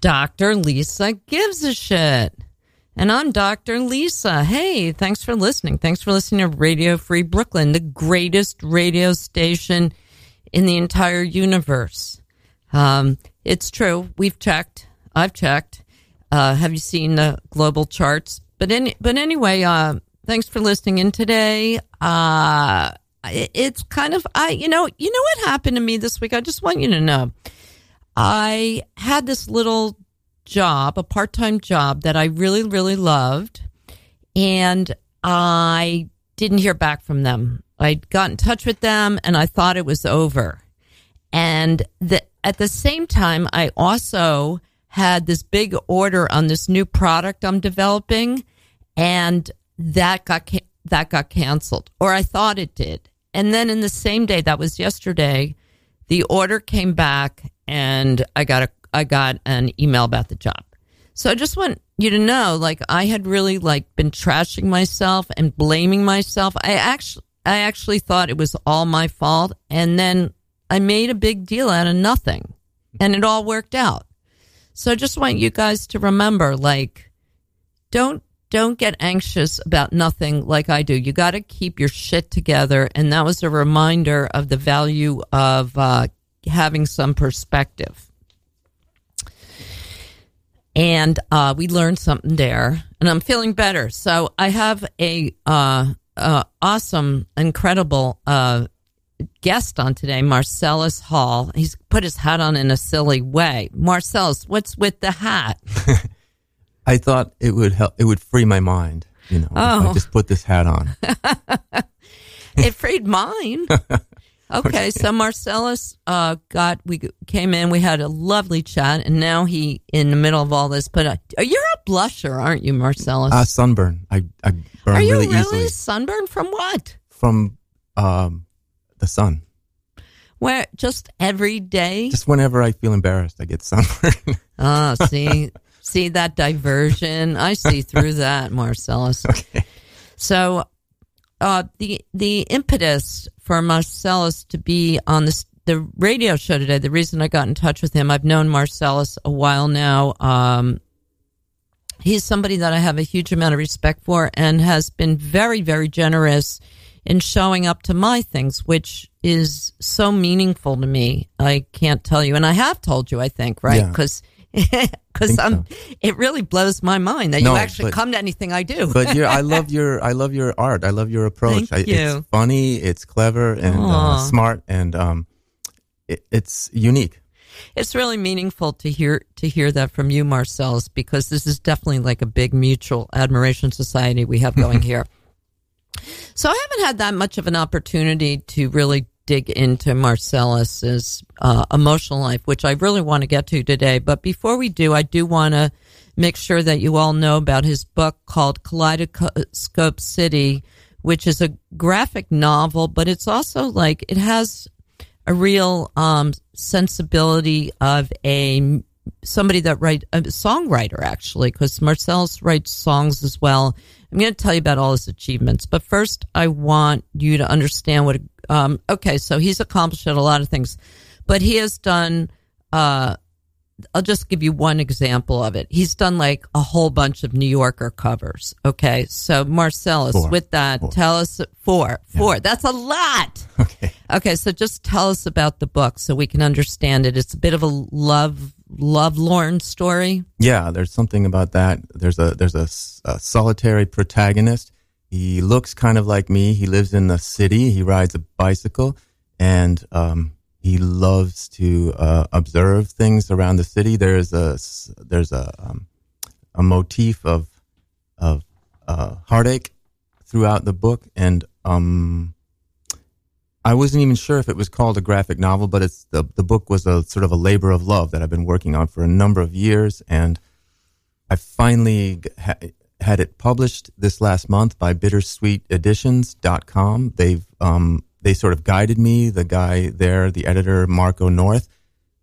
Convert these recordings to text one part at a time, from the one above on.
Dr. Lisa gives a shit. And I'm Dr. Lisa. Hey, thanks for listening. Thanks for listening to Radio Free Brooklyn, the greatest radio station in the entire universe. Um, it's true. We've checked. I've checked. Uh, have you seen the global charts? But any, but anyway, uh, thanks for listening in today. Uh, it's kind of I, you know, you know what happened to me this week. I just want you to know. I had this little job, a part time job that I really, really loved, and I didn't hear back from them. I got in touch with them, and I thought it was over. And the, at the same time, I also had this big order on this new product I'm developing, and that got that got canceled, or I thought it did. And then in the same day, that was yesterday, the order came back, and I got a I got an email about the job. So I just want you to know, like I had really like been trashing myself and blaming myself. I actually I actually thought it was all my fault, and then I made a big deal out of nothing, and it all worked out. So I just want you guys to remember, like, don't don't get anxious about nothing like I do. You got to keep your shit together, and that was a reminder of the value of uh, having some perspective. And uh, we learned something there, and I'm feeling better. So I have a uh, uh awesome, incredible uh, guest on today, Marcellus Hall. He's put his hat on in a silly way. Marcellus, what's with the hat? I thought it would help. It would free my mind. You know, oh. I just put this hat on. it freed mine. Okay, so Marcellus uh, got we came in, we had a lovely chat, and now he in the middle of all this. But uh, you're a blusher, aren't you, Marcellus? Uh, sunburn. I, I burn Are you really, really easily. sunburn from what? From um, the sun. Where just every day? Just whenever I feel embarrassed, I get sunburned. oh, see, see that diversion. I see through that, Marcellus. Okay. So, uh, the the impetus for Marcellus to be on this the radio show today. The reason I got in touch with him, I've known Marcellus a while now. Um, he's somebody that I have a huge amount of respect for, and has been very, very generous in showing up to my things, which is so meaningful to me. I can't tell you, and I have told you, I think, right? Because. Yeah because. So. It really blows my mind that no, you actually but, come to anything I do. but I love your, I love your art. I love your approach. Thank I, you. It's funny. It's clever and uh, smart, and um, it, it's unique. It's really meaningful to hear to hear that from you, Marcellus, because this is definitely like a big mutual admiration society we have going here. So I haven't had that much of an opportunity to really dig into Marcellus's uh, emotional life, which I really want to get to today. But before we do, I do want to make sure that you all know about his book called Kaleidoscope City, which is a graphic novel, but it's also like it has a real um, sensibility of a somebody that write a songwriter actually, because Marcellus writes songs as well. I'm going to tell you about all his achievements, but first I want you to understand what um, okay, so he's accomplished a lot of things, but he has done. Uh, I'll just give you one example of it. He's done like a whole bunch of New Yorker covers. Okay, so Marcellus, four. with that, four. tell us four, four. Yeah. That's a lot. Okay. Okay, so just tell us about the book so we can understand it. It's a bit of a love lovelorn story. Yeah, there's something about that. There's a there's a, a solitary protagonist he looks kind of like me. He lives in the city. He rides a bicycle and um, he loves to uh, observe things around the city. There's a there's a um, a motif of of uh, heartache throughout the book, and um, I wasn't even sure if it was called a graphic novel, but it's the the book was a sort of a labor of love that I've been working on for a number of years, and I finally ha- had it published this last month by bittersweeteditions.com. They've, um, they sort of guided me. The guy there, the editor, Marco North,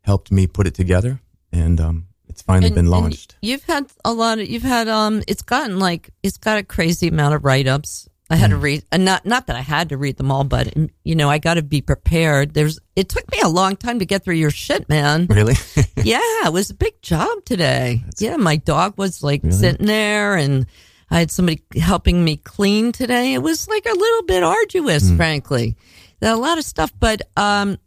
helped me put it together. And, um, it's finally and, been launched. You've had a lot of, you've had, um, it's gotten like, it's got a crazy amount of write ups. I had to read, and not not that I had to read them all, but you know, I got to be prepared. There's, it took me a long time to get through your shit, man. Really? yeah, it was a big job today. yeah, my dog was like Really? sitting there, and I had somebody helping me clean today. It was like a little bit arduous, frankly. There a lot of stuff, but um,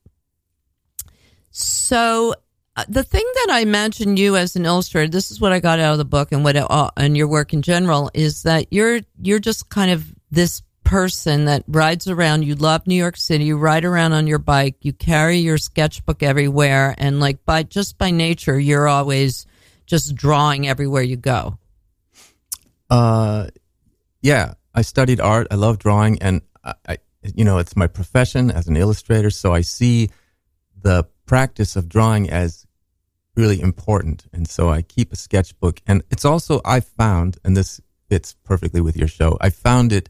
so uh, the thing that I imagine you as an illustrator, this is what I got out of the book and what uh, and your work in general is that you're you're just kind of this person that rides around. You love New York City. You ride around on your bike. You carry your sketchbook everywhere, and like by just by nature, you're always just drawing everywhere you go. Uh, yeah, I studied art. I love drawing, and I, I, you know, it's my profession as an illustrator. So I see the practice of drawing as really important, and so I keep a sketchbook. And it's also I found, and this fits perfectly with your show. I found it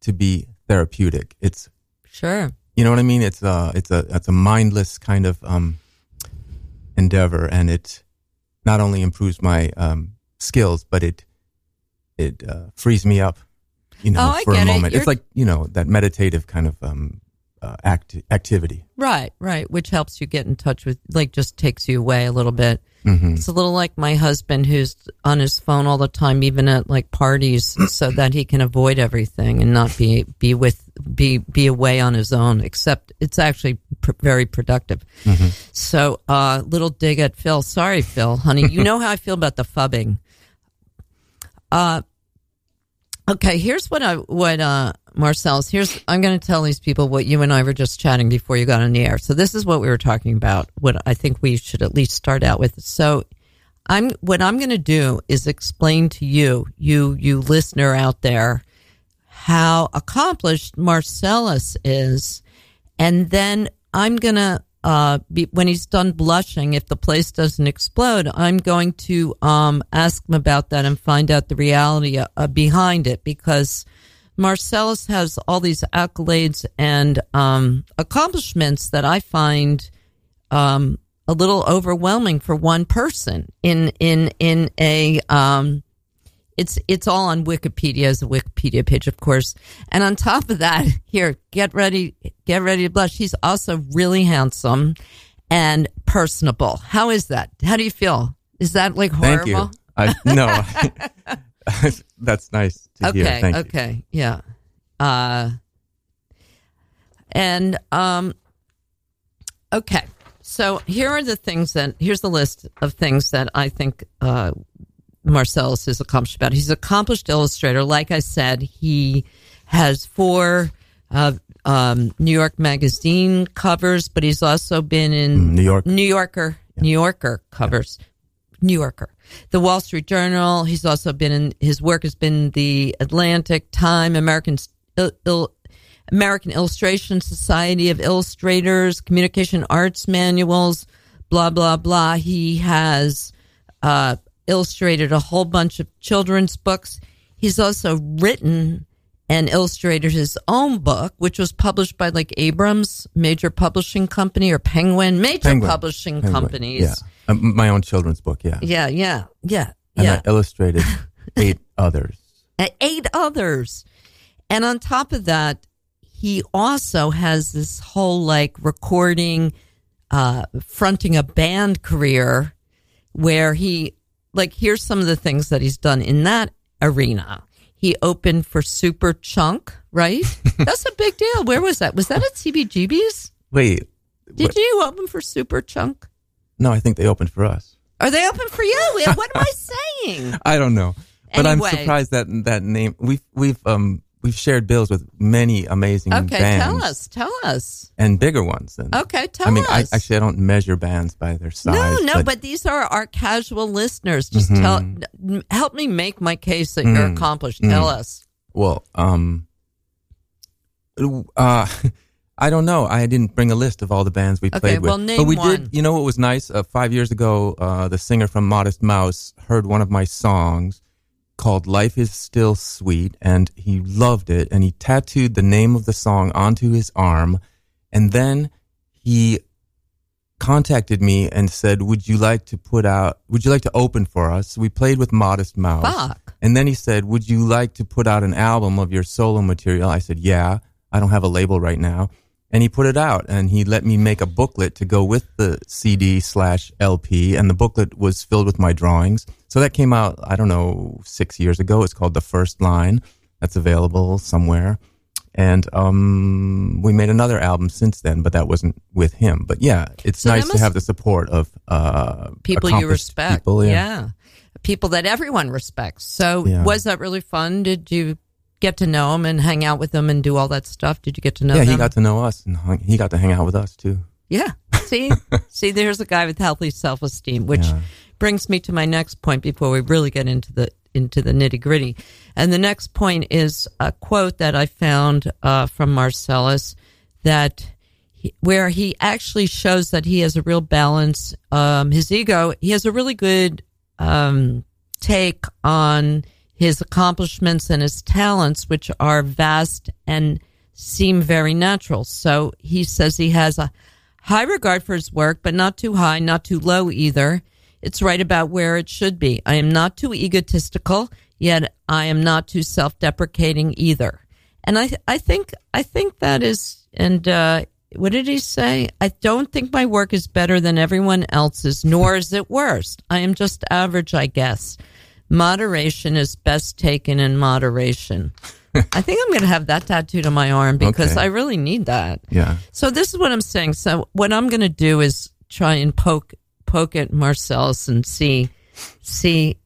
to be therapeutic. It's Sure. you know what I mean. It's a it's a it's a mindless kind of um, endeavor, and it not only improves my um, skills, but it it uh, frees me up. You know, Oh, for a get it. moment. It's like you know that meditative kind of um, uh, act activity. Right, right, which helps you get in touch with, like, just takes you away a little bit. Hmm It's a little like my husband who's on his phone all the time, even at like parties, so that he can avoid everything and not be be with be be away on his own. Except it's actually pr- very productive. So, uh, little dig at Phil. Sorry, Phil, honey. You know how I feel about the phubbing. Uh, okay. Here's what I what uh Marcel's. Here's I'm going to tell these people what you and I were just chatting before you got on the air. So this is what we were talking about. What I think we should at least start out with. So I'm what I'm going to do is explain to you, you you listener out there, how accomplished Marcellus is, and then I'm gonna uh, be, when he's done blushing, if the place doesn't explode, I'm going to um, ask him about that and find out the reality uh, behind it because Marcellus has all these accolades and um, accomplishments that I find um, a little overwhelming for one person in in in a um, it's it's all on Wikipedia as a Wikipedia page, of course. And on top of that, here, get ready, get ready to blush. He's also really handsome and personable. How is that? How do you feel? Is that like horrible? Thank you. I, no, that's nice to hear. Okay, Thank you. okay, yeah. Uh, and um, okay. So here are the things that here's the list of things that I think uh, Marcellus is accomplished about. He's an accomplished illustrator. Like I said, he has four uh, um, New York Magazine covers, but he's also been in New York. New Yorker, New Yorker covers, New Yorker, the Wall Street Journal. He's also been in his work has been the Atlantic, Time, American Il, Il, American Illustration Society of Illustrators, Communication Arts Manuals, blah blah blah. He has uh, illustrated a whole bunch of children's books. He's also written and illustrated his own book, which was published by like Abrams, major publishing company, or Penguin, major Penguin. publishing Penguin, companies. Yeah, Um, my own children's book. Yeah, Yeah, yeah, yeah, and yeah. I illustrated eight others. Eight others. And on top of that, he also has this whole like recording, uh, fronting a band career where he, like, here's some of the things that he's done in that arena. He opened for Superchunk, right? That's a big deal. Where was that? Was that at CBGB's? Wait, Did what- you open for Superchunk? no, I think they opened for us. Are they open for you? What am I saying? I don't know, but Anyway. I'm surprised that that name. We've we've um we've shared bills with many amazing bands. Okay, bands tell us. Tell us. and bigger ones. Than, Okay, tell us. I mean, I, actually I don't measure bands by their size. No, no, but, these are our casual listeners. Just tell, help me make my case that you're accomplished. Tell us. well, um, uh, I don't know. I didn't bring a list of all the bands we Okay, played with. well, name but we one. did. You know what was nice? Uh, five years ago, uh, the singer from Modest Mouse heard one of my songs called "Life Is Still Sweet," and he loved it. And he tattooed the name of the song onto his arm, and then he contacted me and said, "Would you like to put out? Would you like to open for us?" We played with Modest Mouse. Fuck. And then he said, "Would you like to put out an album of your solo material?" I said, "Yeah. I don't have a label right now." And he put it out, and he let me make a booklet to go with the CD slash LP, and the booklet was filled with my drawings. So that came out, I don't know, six years ago. It's called The First Line. That's available somewhere. And um, we made another album since then, but that wasn't with him. But yeah, it's So nice to have the support of uh, People you respect. People, yeah. yeah. People that everyone respects. So Yeah. was that really fun? Did you get to know him and hang out with him and do all that stuff? Did you get to know him? Yeah, them? he got to know us, and hung, he got to hang out with us too. Yeah. See, see, there's a guy with healthy self-esteem, which Yeah. Brings me to my next point before we really get into the into the nitty gritty. And the next point is a quote that I found uh, from Marcellus that he, where he actually shows that he has a real balance. Um, his ego, he has a really good um, take on his accomplishments and his talents, which are vast and seem very natural. So he says he has a high regard for his work, but not too high, not too low either. It's right about where it should be. I am not too egotistical, yet I am not too self-deprecating either. And I, I think, I think that is, and, uh, what did he say? I don't think my work is better than everyone else's, nor is it worse. I am just average, I guess. Moderation is best taken in moderation. I think I'm going to have that tattooed on my arm because Okay. I really need that. Yeah. So this is what I'm saying. So what I'm going to do is try and poke poke at Marcellus and see see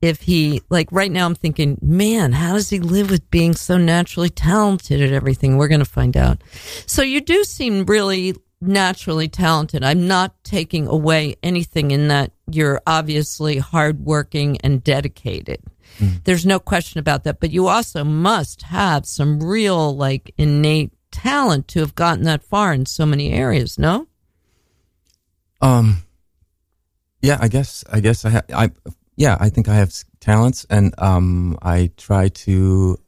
if he like right now I'm thinking, man, how does he live with being so naturally talented at everything? We're going to find out. So you do seem really naturally talented. I'm not taking away anything in that you're obviously hardworking and dedicated. There's no question about that. But you also must have some real, like, innate talent to have gotten that far in so many areas, no? Um. Yeah, I guess. I guess I. Ha- I. Yeah, I think I have talents, and um, I try to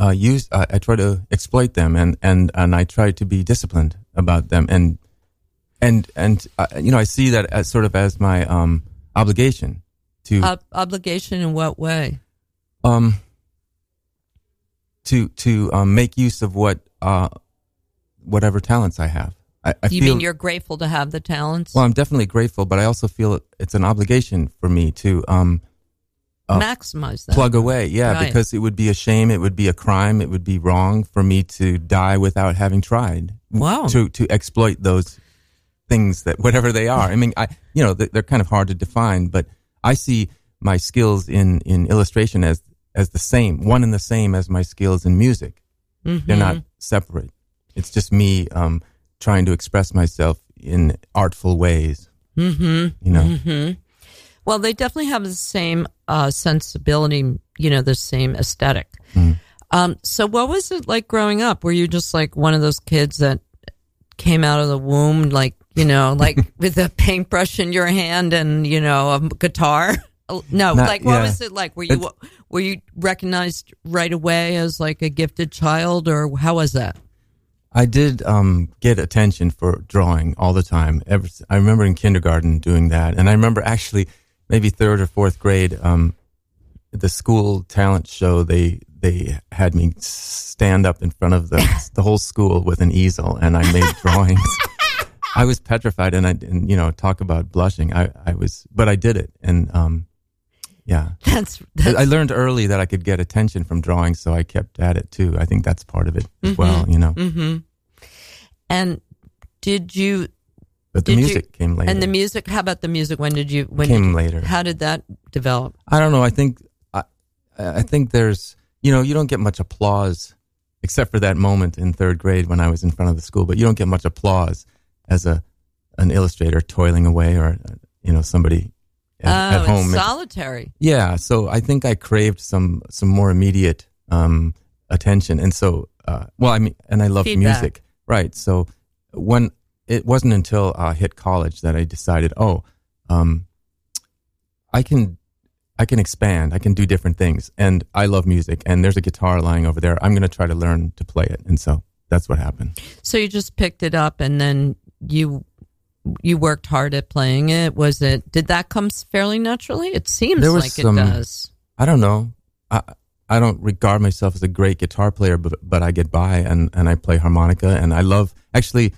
uh, use. Uh, I try to exploit them, and and and I try to be disciplined about them, and and and uh, you know, I see that as sort of as my um obligation to Ob- obligation in what way? um to to um, make use of what uh whatever talents I have. I, I you feel mean you're grateful to have the talents? well. I'm definitely grateful, but I also feel it's an obligation for me to um uh, Maximize that. plug away. Yeah, Right. because it would be a shame, it would be a crime, it would be wrong for me to die without having tried. Wow. To to exploit those things that whatever they are. I mean, I you know they- they're kind of hard to define, but I see my skills in in illustration as as the same, one and the same as my skills in music. Mm-hmm. They're not separate. It's just me um, trying to express myself in artful ways. Mm-hmm. You know. Well, they definitely have the same uh, sensibility, you know, the same aesthetic. Hmm. Um, so, what was it like growing up? Were you just like one of those kids that came out of the womb, like, you know, like with a paintbrush in your hand and, you know, a guitar? No, Not- like, what yeah. was it like? Were you, were you recognized right away as like a gifted child or how was that? I did um, get attention for drawing all the time. Ever, I remember in kindergarten doing that, and I remember actually maybe third or fourth grade, um, the school talent show. They they had me stand up in front of the the whole school with an easel, and I made drawings. I was petrified, and I and you know talk about blushing. I I was, but I did it, and um, yeah. That's, I that's I learned early that I could get attention from drawing, so I kept at it too. I think that's part of it as well, you know. hmm And did you But the Did you- music came later. And the music, how about the music? When did you, when Came you- later. How did that develop? I don't know. I think I, I think there's you know you don't get much applause except for that moment in third grade when I was in front of the school, but you don't get much applause as a an illustrator toiling away or you know somebody at, oh, at home. solitary. Yeah, so I think I craved some some more immediate um, attention, and so uh, well, I mean, and I love Feedback. music, right? So when it wasn't until I hit college that I decided, oh, um, I can I can expand, I can do different things, and I love music, and there's a guitar lying over there. I'm going to try to learn to play it, and so that's what happened. So you just picked it up and then you, you worked hard at playing it. Was it, did that come fairly naturally? It seems There was like some- it does. I don't know. I, I don't regard myself as a great guitar player, but but I get by and and I play harmonica and I love actually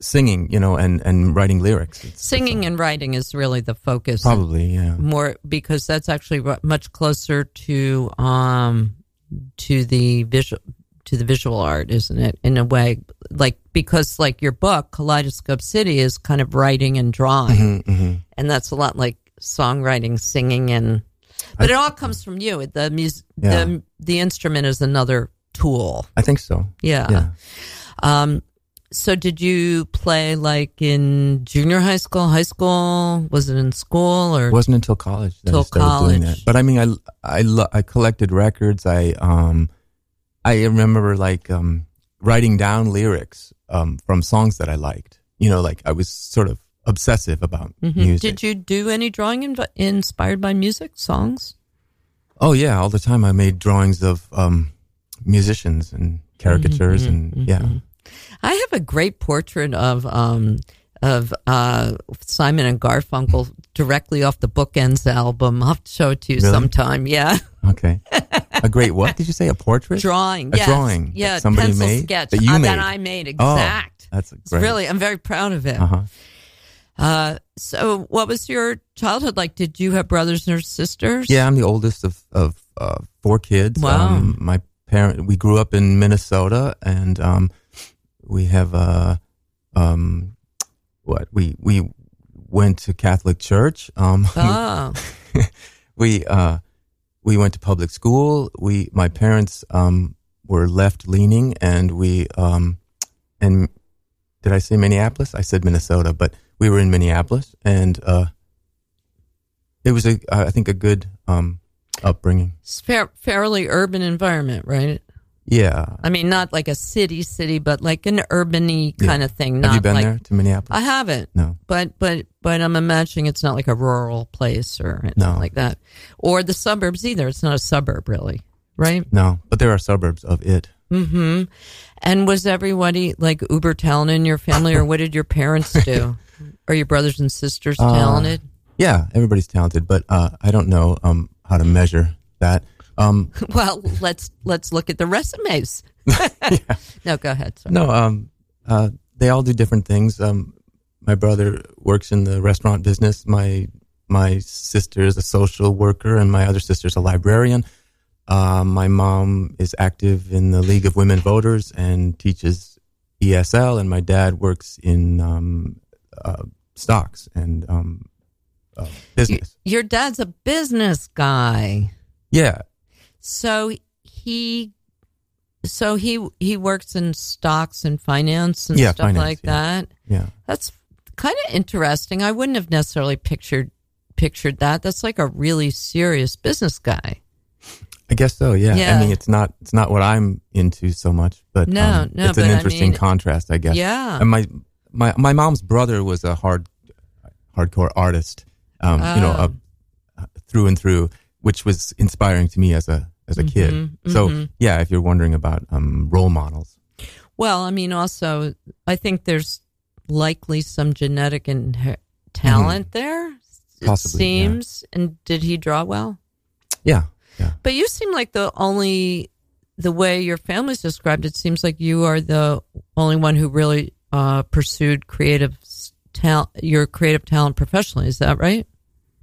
singing, you know, and and writing lyrics. It's, Singing it's and writing is really the focus. probably yeah. more because that's actually much closer to um to the visual to the visual art isn't it in a way like because like your book kaleidoscope city is kind of writing and drawing Mhm, mhm. and that's a lot like songwriting singing and but it all comes from you the mus- Yeah. the the instrument is another tool I think so. yeah. Yeah. um so did you play like in junior high school high school was it in school or It wasn't until college that I started doing college. that. But I mean, I I lo- I collected records. I um I remember like um writing down lyrics um from songs that I liked. You know, like I was sort of obsessive about Mhm. music. Did you do any drawing inv- inspired by music songs? Oh yeah, all the time. I made drawings of um musicians and caricatures Mm-hmm, and yeah. I have a great portrait of um, of uh, Simon and Garfunkel directly off the Bookends album. I'll have to show it to you Really? sometime. Yeah, Okay. a great what did you say? A portrait? drawing. A yes. drawing Yeah, somebody pencil made? sketch That you uh, made? that I made. Oh, Exact. That's It's great. really, I'm very proud of it. Uh huh. Uh, so, what was your childhood like? Did you have brothers or sisters? Yeah, I'm the oldest of of uh, four kids. Wow. Um, my parent, we grew up in Minnesota, and um, we have uh, um, what we we went to Catholic church. Um, Oh, we uh, we went to public school. We my parents um, were left leaning, and we um, and did I say Minneapolis? I said Minnesota, but we were in Minneapolis, and uh, it was a I think a good um, upbringing. fair, fairly urban environment, right? Yeah. I mean, not like a city, city, but like an urbany Yeah. kind of thing. Have you been like, there to Minneapolis? I haven't, no. but but but I'm imagining it's not like a rural place or anything No. like that, or the suburbs either. It's not a suburb, really, right? No, but there are suburbs of it. Mm-hmm. And was everybody like uber talented in your family, or what did your parents do? Are your brothers and sisters Uh, talented? Yeah, everybody's talented, but uh, I don't know um, how to measure that. Um, Well, let's let's look at the resumes. No, go ahead. Sorry. no, um, uh, they all do different things. Um, my brother works in the restaurant business. My my sister is a social worker, and my other sister's a librarian. Uh, my mom is active in the League of Women Voters and teaches ESL, and my dad works in um, uh, stocks and um, uh, business. Your dad's a business guy. Yeah, So he, so he he works in stocks and finance and Yeah, stuff finance, like yeah. that. yeah. That's kind of interesting. I wouldn't have necessarily pictured pictured that. That's like a really serious business guy. I guess so. Yeah. Yeah. I mean, it's not it's not what I'm into so much, but No, um, no, it's an I interesting mean- contrast, I guess. Yeah. And my my my mom's brother was a hard hardcore artist, um, you know, Ah. uh, through and through, which was inspiring to me as a as a kid. Mhm, So mhm. yeah, if you're wondering about um, role models, Well, I mean, also, I think there's likely some genetic and talent there. Mm-hmm. Possibly, yeah. seems. And did he draw well? yeah, yeah. But you seem like the only, the way your family's described it, seems like you are the only one who really uh, pursued creative talent, your creative talent professionally. Is that right?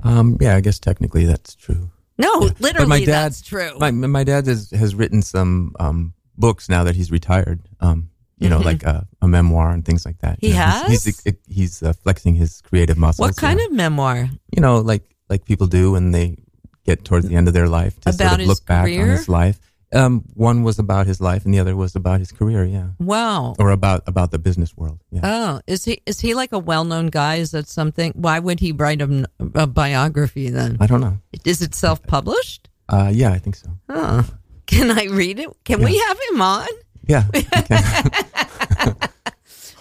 Um, yeah, I guess technically that's true. No, literally, but my dad, that's true. My my dad has has written some um, books now that he's retired. Um, you know, Mhm. like a, a memoir and things like that. He You know, has? he's, he's uh, flexing his creative muscles. what kind yeah. of memoir? you know, like like people do when they get towards the end of their life to sort of look back career? on his life. Um, one was about his life, and the other was about his career. Yeah, Wow. or about about the business world. Yeah. Oh, is he is he like a well known guy? Is that something? Why would he write a, a biography then? I don't know. Is it self published? Uh, yeah, I think so. Oh, can I read it? Can we have him on? Yeah. Okay.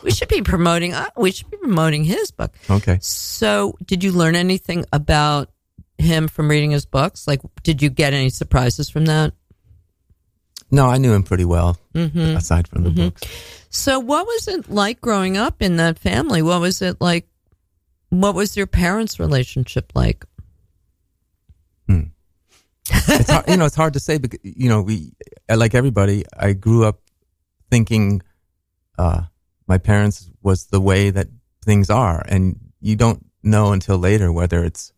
We should be promoting. Uh, we should be promoting his book. okay. So, did you learn anything about him from reading his books? Like, did you get any surprises from that? No, I knew him pretty well, Mm-hmm. aside from the books. So, what was it like growing up in that family? What was it like? What was your parents' relationship like? it's hard, you know, it's hard to say because you know we like everybody. I grew up thinking uh, my parents was the way that things are, and you don't know until later whether it's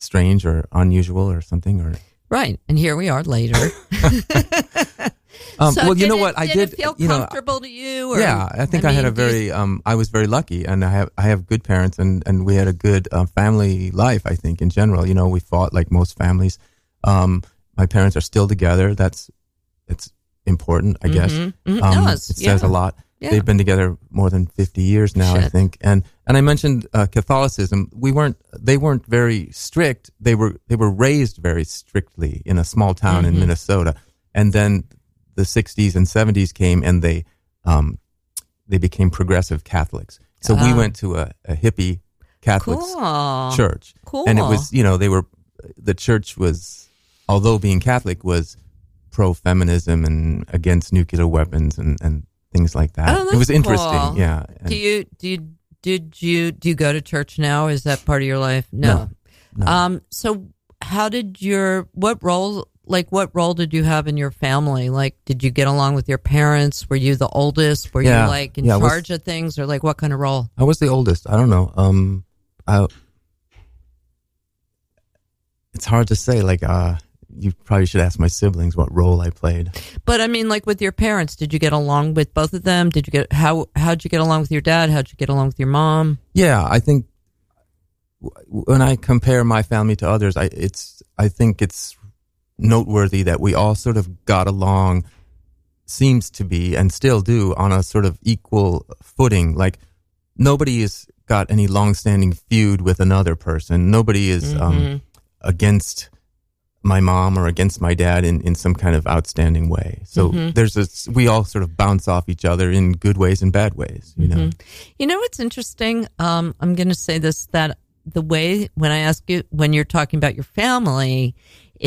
strange or unusual or something or right. And here we are later. Um, so well, you know did what? it- I did did. it feel you know, comfortable to you? Or, yeah, I think I, had a mean, do you- very. Um, I was very lucky, and I have I have good parents, and and we had a good uh, family life. I think in general, you know, we fought like most families. Um, my parents are still together. That's it's important, I guess. Mhm, mhm, Um, does, it says yeah. a lot. Yeah. They've been together more than fifty years now, I think. And and I mentioned uh, Catholicism. We weren't. They weren't very strict. They were. They were raised very strictly in a small town Mm-hmm. in Minnesota. And then the '60s and '70s came, and they um, they became progressive Catholics. So we Ah. went to a, a hippie Catholic Cool. church, Cool. and it was you know they were the church was although being Catholic was pro feminism and against nuclear weapons and and things like that. Oh, it was interesting, cool. yeah. And Do you do you did you do you go to church now? Is that part of your life? No. No, no. Um. So how did your what role like what role did you have in your family? Like, did you get along with your parents? Were you the oldest? Were Yeah. you like in Yeah, I was- charge of things, or like what kind of role? I was the oldest. I don't know. Um, I. It's hard to say. Like, uh, you probably should ask my siblings what role I played. But I mean, like with your parents, did you get along with both of them? Did you get how how'd you get along with your dad? How'd you get along with your mom? Yeah, I think when I compare my family to others, I it's I think it's noteworthy that we all sort of got along seems to be and still do on a sort of equal footing like nobody has got any long-standing feud with another person nobody is um, against my mom or against my dad in, in some kind of outstanding way so there's this we all sort of bounce off each other in good ways and bad ways you know You know what's interesting? Um, I'm going to say this that the way when I ask you when you're talking about your family,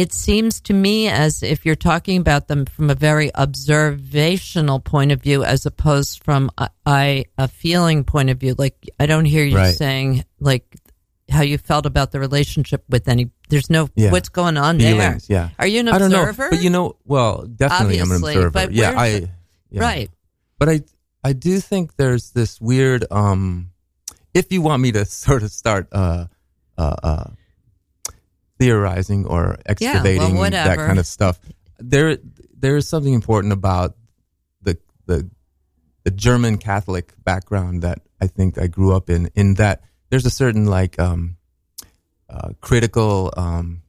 it seems to me as if you're talking about them from a very observational point of view, as opposed from a, I a feeling point of view. Like I don't hear you Right. saying like how you felt about the relationship with any. There's no Yeah. what's going on feelings there. yeah Are you an observer? I don't know, but you know, well, definitely I'm an observer. but yeah, I, yeah. Right. But I, I do think there's this weird. Um, if you want me to sort of start, uh, uh, uh theorizing or excavating that kind of stuff, there, there is something important about the the the German Catholic background that I think I grew up in. In that there's a certain like um, uh, critical um,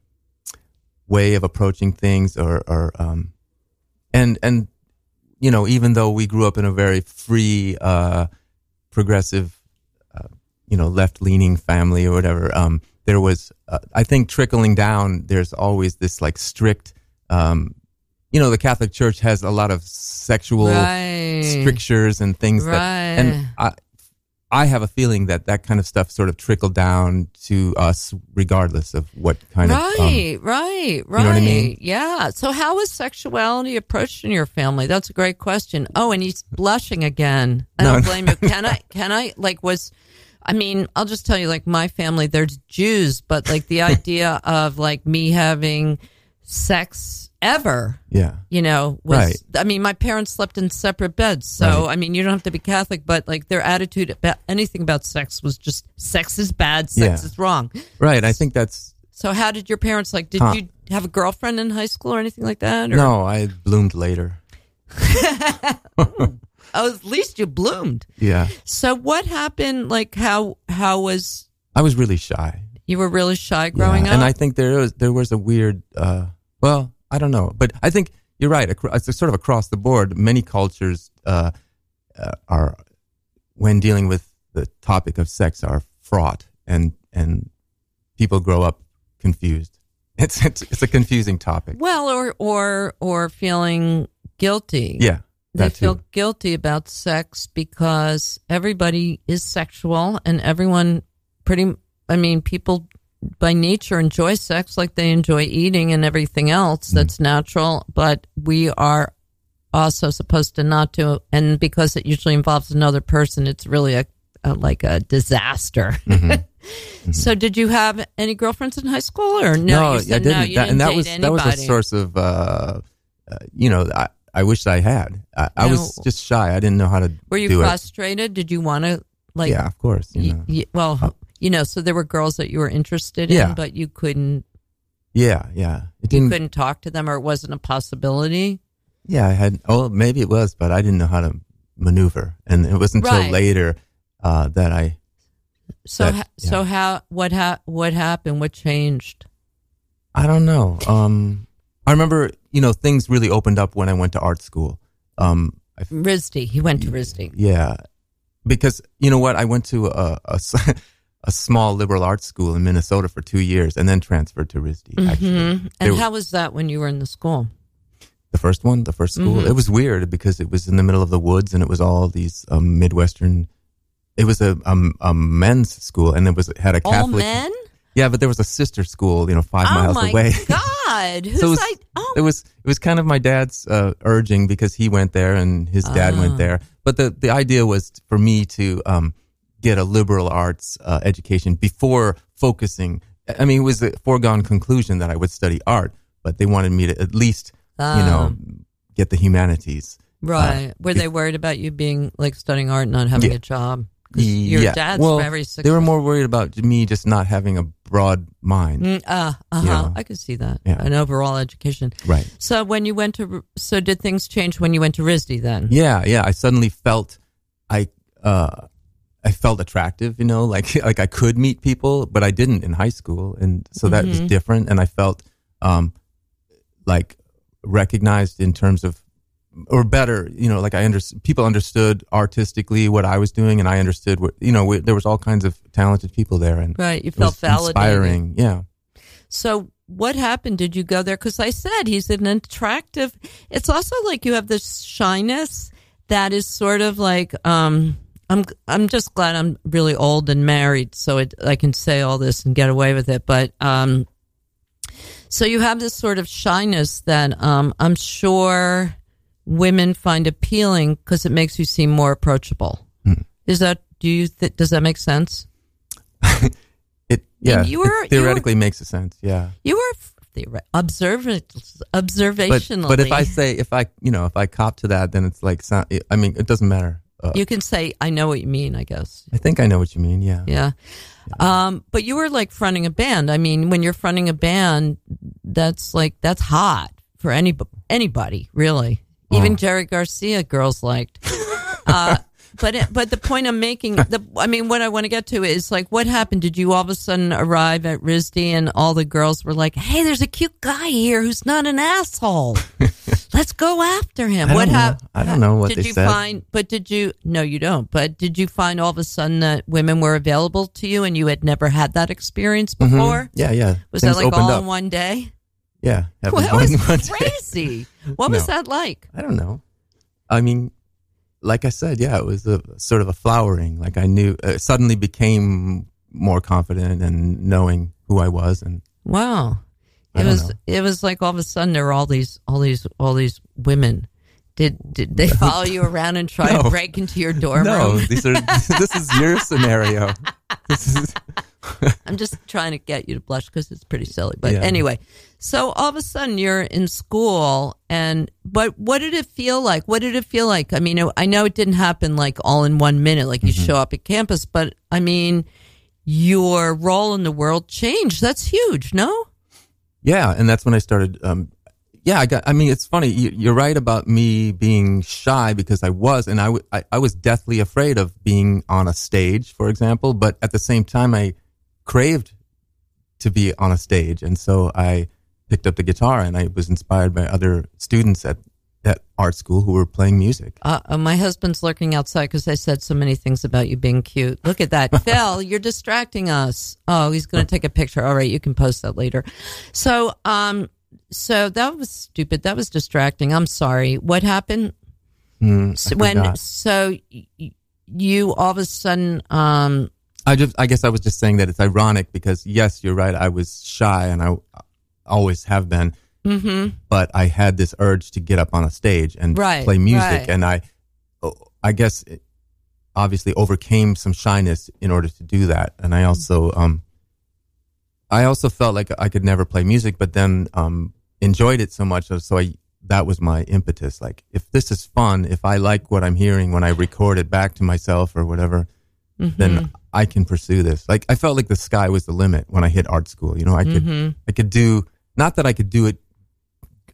way of approaching things, or or um, and and you know, even though we grew up in a very free, uh, progressive, uh, you know, left leaning family or whatever, um, there was, uh, I think, trickling down. There's always this like strict. Um, you know, the Catholic Church has a lot of sexual Right. strictures and things that, and I, I have a feeling that that kind of stuff sort of trickled down to us, regardless of what kind of. um, Right, right, right. know what I mean? Yeah. So, how was sexuality approached in your family? That's a great question. Oh, and he's blushing again. I don't no. blame you. Can I? Can I? Like, was I mean, I'll just tell you, like my family, there's Jews, but like the idea of like me having sex ever yeah. you know, was Right. I mean, my parents slept in separate beds, so Right. I mean, you don't have to be Catholic, but like their attitude about anything about sex was just sex is bad, sex Yeah. is wrong. Right. I think that's So, how did your parents like? Did Huh. you have a girlfriend in high school or anything like that? Or, no. I bloomed later. Oh, at least you bloomed. Yeah. So, what happened? Like, how how was I was really shy. you were really shy growing Yeah, up? and I think there was there was a weird. Uh, well, I don't know, but I think you're right. It's sort of across the board. Many cultures uh, uh, are, when dealing with the topic of sex, are fraught, and and people grow up confused. It's it's, it's a confusing topic. well, or or or feeling guilty. Yeah, they too. feel guilty about sex because everybody is sexual and everyone pretty i mean people by nature enjoy sex like they enjoy eating and everything else Mm-hmm. that's natural but we are also supposed to not do and because it usually involves another person it's really a, a like a disaster Mm-hmm. So, did you have any girlfriends in high school, or no? you I didn't. no, That- didn't and that was anybody. that was a source of, uh, uh, you know, I, I wish I had. I, I was just shy. I didn't know how to Were you do it. frustrated? Did you want to like? yeah, of course. You y- know. y- well, you know, so there were girls that you were interested in, Yeah. but you couldn't Yeah, yeah. It you didn't. couldn't talk to them, or it wasn't a possibility. Yeah, I had. Oh, maybe it was, but I didn't know how to maneuver, and it wasn't until Right. later uh, that I. So, That- ha- so how what ha- what happened? What changed? I don't know. Um, I remember, you know, things really opened up when I went to art school. Um, I, RISD. He went to RISD. yeah, because you know what, I went to a, a s- a small liberal arts school in Minnesota for two years, and then transferred to RISD. Actually, hmm There- And how was that when you were in the school? the first one, the first school, Mhm. it was weird because it was in the middle of the woods, and it was all these um, midwestern. It was a, um, a men's school, and it was it had a Catholic. All men? Yeah, but there was a sister school, you know, five oh miles away. Oh my away. God! Who's So it was, I? Oh, it was it was kind of my dad's uh, urging because he went there and his dad Ah. went there. But the the idea was for me to um, get a liberal arts uh, education before focusing. I mean, it was a foregone conclusion that I would study art, but they wanted me to at least you know get the humanities. right. Were they worried about you being like studying art, not having Yeah. a job? Your yeah. dad's well, very successful. they were more worried about me just not having a broad mind. Mm, uh, uh-huh. Yeah. I could see that. Yeah. An overall education. Right. So when you went to, so did things change when you went to RISD then? Yeah, yeah. I suddenly felt I uh I felt attractive, you know, like like I could meet people, but I didn't in high school, and so that was Mhm. different. And I felt um like recognized in terms of or better, you know, like I understood people understood artistically what I was doing, and I understood what you know. We, there was all kinds of talented people there, and Right. You was felt validated. inspiring. Yeah. So what happened? Did you go there? Because I said he's an attractive. It's also like you have this shyness that is sort of like um. I'm I'm just glad I'm really old and married, so it, I can say all this and get away with it. But um, so you have this sort of shyness that um, I'm sure women find appealing because it makes you seem more approachable. Hmm. Is that do you th- does that make sense? It yeah. you were- it you were- theoretically makes a sense. Yeah. You were theori- observant, but observationally. but if I say if I you know if I cop to that, then it's like I mean it doesn't matter. Uh, you can say, "I know what you mean." I guess, I think I know what you mean. Yeah. yeah. Um, but you were like fronting a band. I mean, when you're fronting a band, that's like that's hot for any anybody, really. Even Oh. Jerry Garcia, girls liked. uh, but it, but the point I'm making, the I mean, what I want to get to is like, what happened? Did you all of a sudden arrive at RISD and all the girls were like, "Hey, there's a cute guy here who's not an asshole. Let's go after him." What happened? I don't know what did they you said. find? But did you? No, you don't. But did you find all of a sudden that women were available to you and you had never had that experience Mhm. before? Yeah, yeah. Was Things that like all up. in one day? Yeah. Well, that was crazy. What was No. that like? I don't know. I mean, like I said, yeah, it was a sort of a flowering. Like I knew, uh, suddenly became more confident and knowing who I was, and Wow. I It was know. it was like all of a sudden there were all these all these all these women. Did did they follow you around and try to break into your dorm no, room? these are this is your scenario. This is I'm just trying to get you to blush because it's pretty silly. But Yeah. anyway, so all of a sudden you're in school, and but what did it feel like? What did it feel like? I mean, I know it didn't happen like all in one minute, like you Mm-hmm. show up at campus, but I mean, your role in the world changed. That's huge, no? Yeah, and that's when I started. Um, yeah, I got. I mean, it's funny. You, you're right about me being shy because I was, and I, w- I, I was deathly afraid of being on a stage, for example. But at the same time, I craved to be on a stage, and so I picked up the guitar, and I was inspired by other students at at art school who were playing music. Uh, uh, my husband's lurking outside because I said so many things about you being cute. Look at that. Phil, you're distracting us. Oh, he's going to take a picture. All right, you can post that later. So, um, so that was stupid. That was distracting. I'm sorry. What happened? I So when, so you all of a sudden, um, I just, I guess I was just saying that it's ironic because yes, you're right. I was shy, and I always have been. Mhm. but I had this urge to get up on a stage and Right, play music, right. and I, oh, I guess, it, obviously overcame some shyness in order to do that. And I also, um, I also felt like I could never play music, but then um, enjoyed it so much. So I, that was my impetus. Like, if this is fun, if I like what I'm hearing when I record it back to myself or whatever, Mm-hmm. then I can pursue this. Like, I felt like the sky was the limit when I hit art school. You know, I could, Mm-hmm. I could do not that I could do it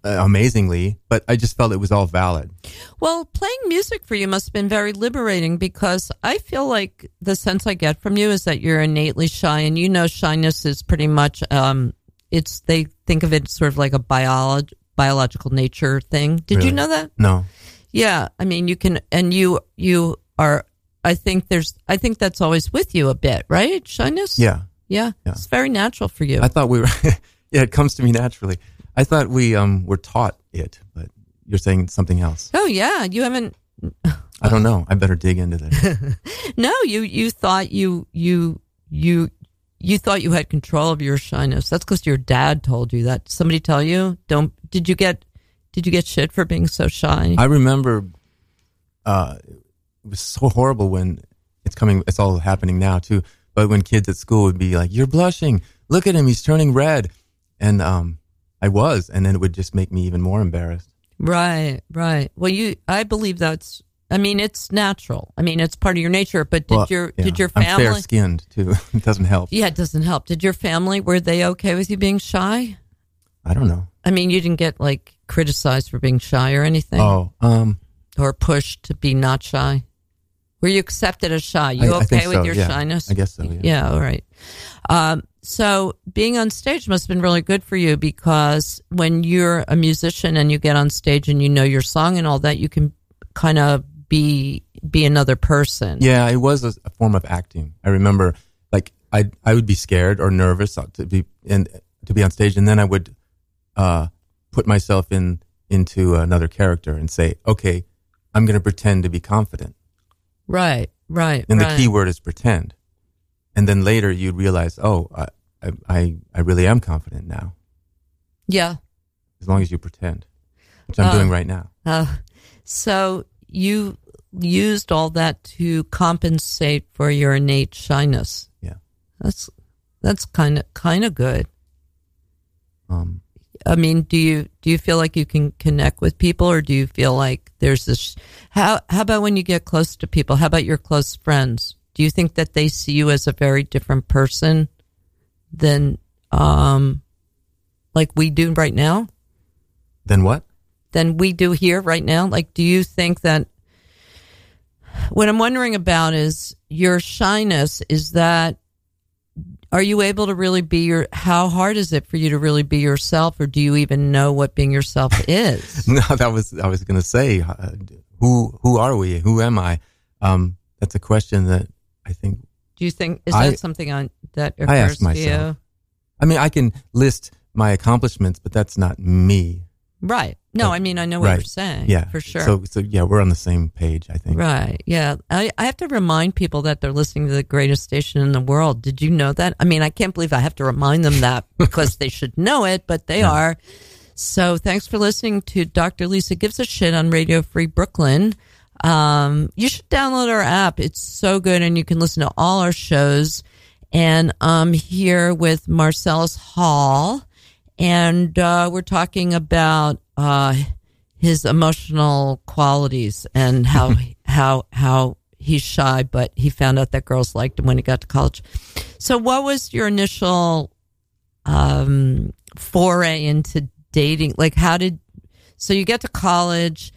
uh, amazingly, but I just felt it was all valid. Well, playing music for you must have been very liberating because I feel like the sense I get from you is that you're innately shy, and you know, shyness is pretty much um, it's they think of it sort of like a biolog- biological nature thing. Did you know that? No, Yeah, I mean, you can, and you you are. I think there's. I think that's always with you a bit, right? Shyness. yeah. yeah, Yeah. It's very natural for you. I thought we were. yeah, it comes to me naturally. I thought we um were taught it, but you're saying something else. oh yeah, you haven't. I don't know. I better dig into this. No, you you thought you you you you thought you had control of your shyness. That's because your dad told you that. Somebody tell you? Don't. Did you get? Did you get shit for being so shy? I remember. Uh, it was so horrible when it's coming. It's all happening now too. But when kids at school would be like, "You're blushing. Look at him. He's turning red," and um, I was, and then it would just make me even more embarrassed. right, right. Well, you. I believe that's. I mean, it's natural. I mean, it's part of your nature. But did Well, your yeah. did your I'm family? fair skinned too. it doesn't help. Yeah, it doesn't help. Did your family were they okay with you being shy? I don't know. I mean, you didn't get like criticized for being shy or anything, Oh, um, or pushed to be not shy. Were you accepted as shy? You I- I okay think with so, your yeah. shyness? I guess so. Yeah. Yeah, all right. Um, so being on stage must have been really good for you because when you're a musician and you get on stage and you know your song and all that, you can kind of be be another person. Yeah, it was a, form of acting. I remember, like, I I would be scared or nervous to be and to be on stage, and then I would uh, put myself in into another character and say, "Okay, I'm going to pretend to be confident." Right, right. And right. the key word is pretend. And then later you'd realize, "Oh, I I I really am confident now." Yeah. As long as you pretend, which I'm Uh, doing right now. Uh, so you used all that to compensate for your innate shyness. Yeah. That's that's kind of kind of good. Um, I mean, do you do you feel like you can connect with people, or do you feel like there's this? How how about when you get close to people? How about your close friends? Do you think that they see you as a very different person than um, like we do right now? then what? Than we do here right now? Like, do you think that? What I'm wondering about is your shyness. Is that are you able to really be your how hard is it for you to really be yourself or do you even know what being yourself is No, that was I was going to say, uh, who who are we? Who am I? Um, that's a question that I think. do you think is I- that something on that occurs I ask myself. I mean, I can list my accomplishments, but that's not me. right no Right. i mean i know what Right. you're saying Yeah, for sure So, so yeah, we're on the same page. I think. right yeah I, I have to remind people that they're listening to the greatest station in the world did you know that i mean i can't believe i have to remind them that because they should know it but they are so thanks for listening to dr lisa gives a shit on radio free brooklyn um, you should download our app. It's so good, and you can listen to all our shows. And I'm here with Marcellus Hall, and uh, we're talking about uh, his emotional qualities and how how how he's shy, but he found out that girls liked him when he got to college. So, what was your initial um, foray into dating? Like, how did so you get to college?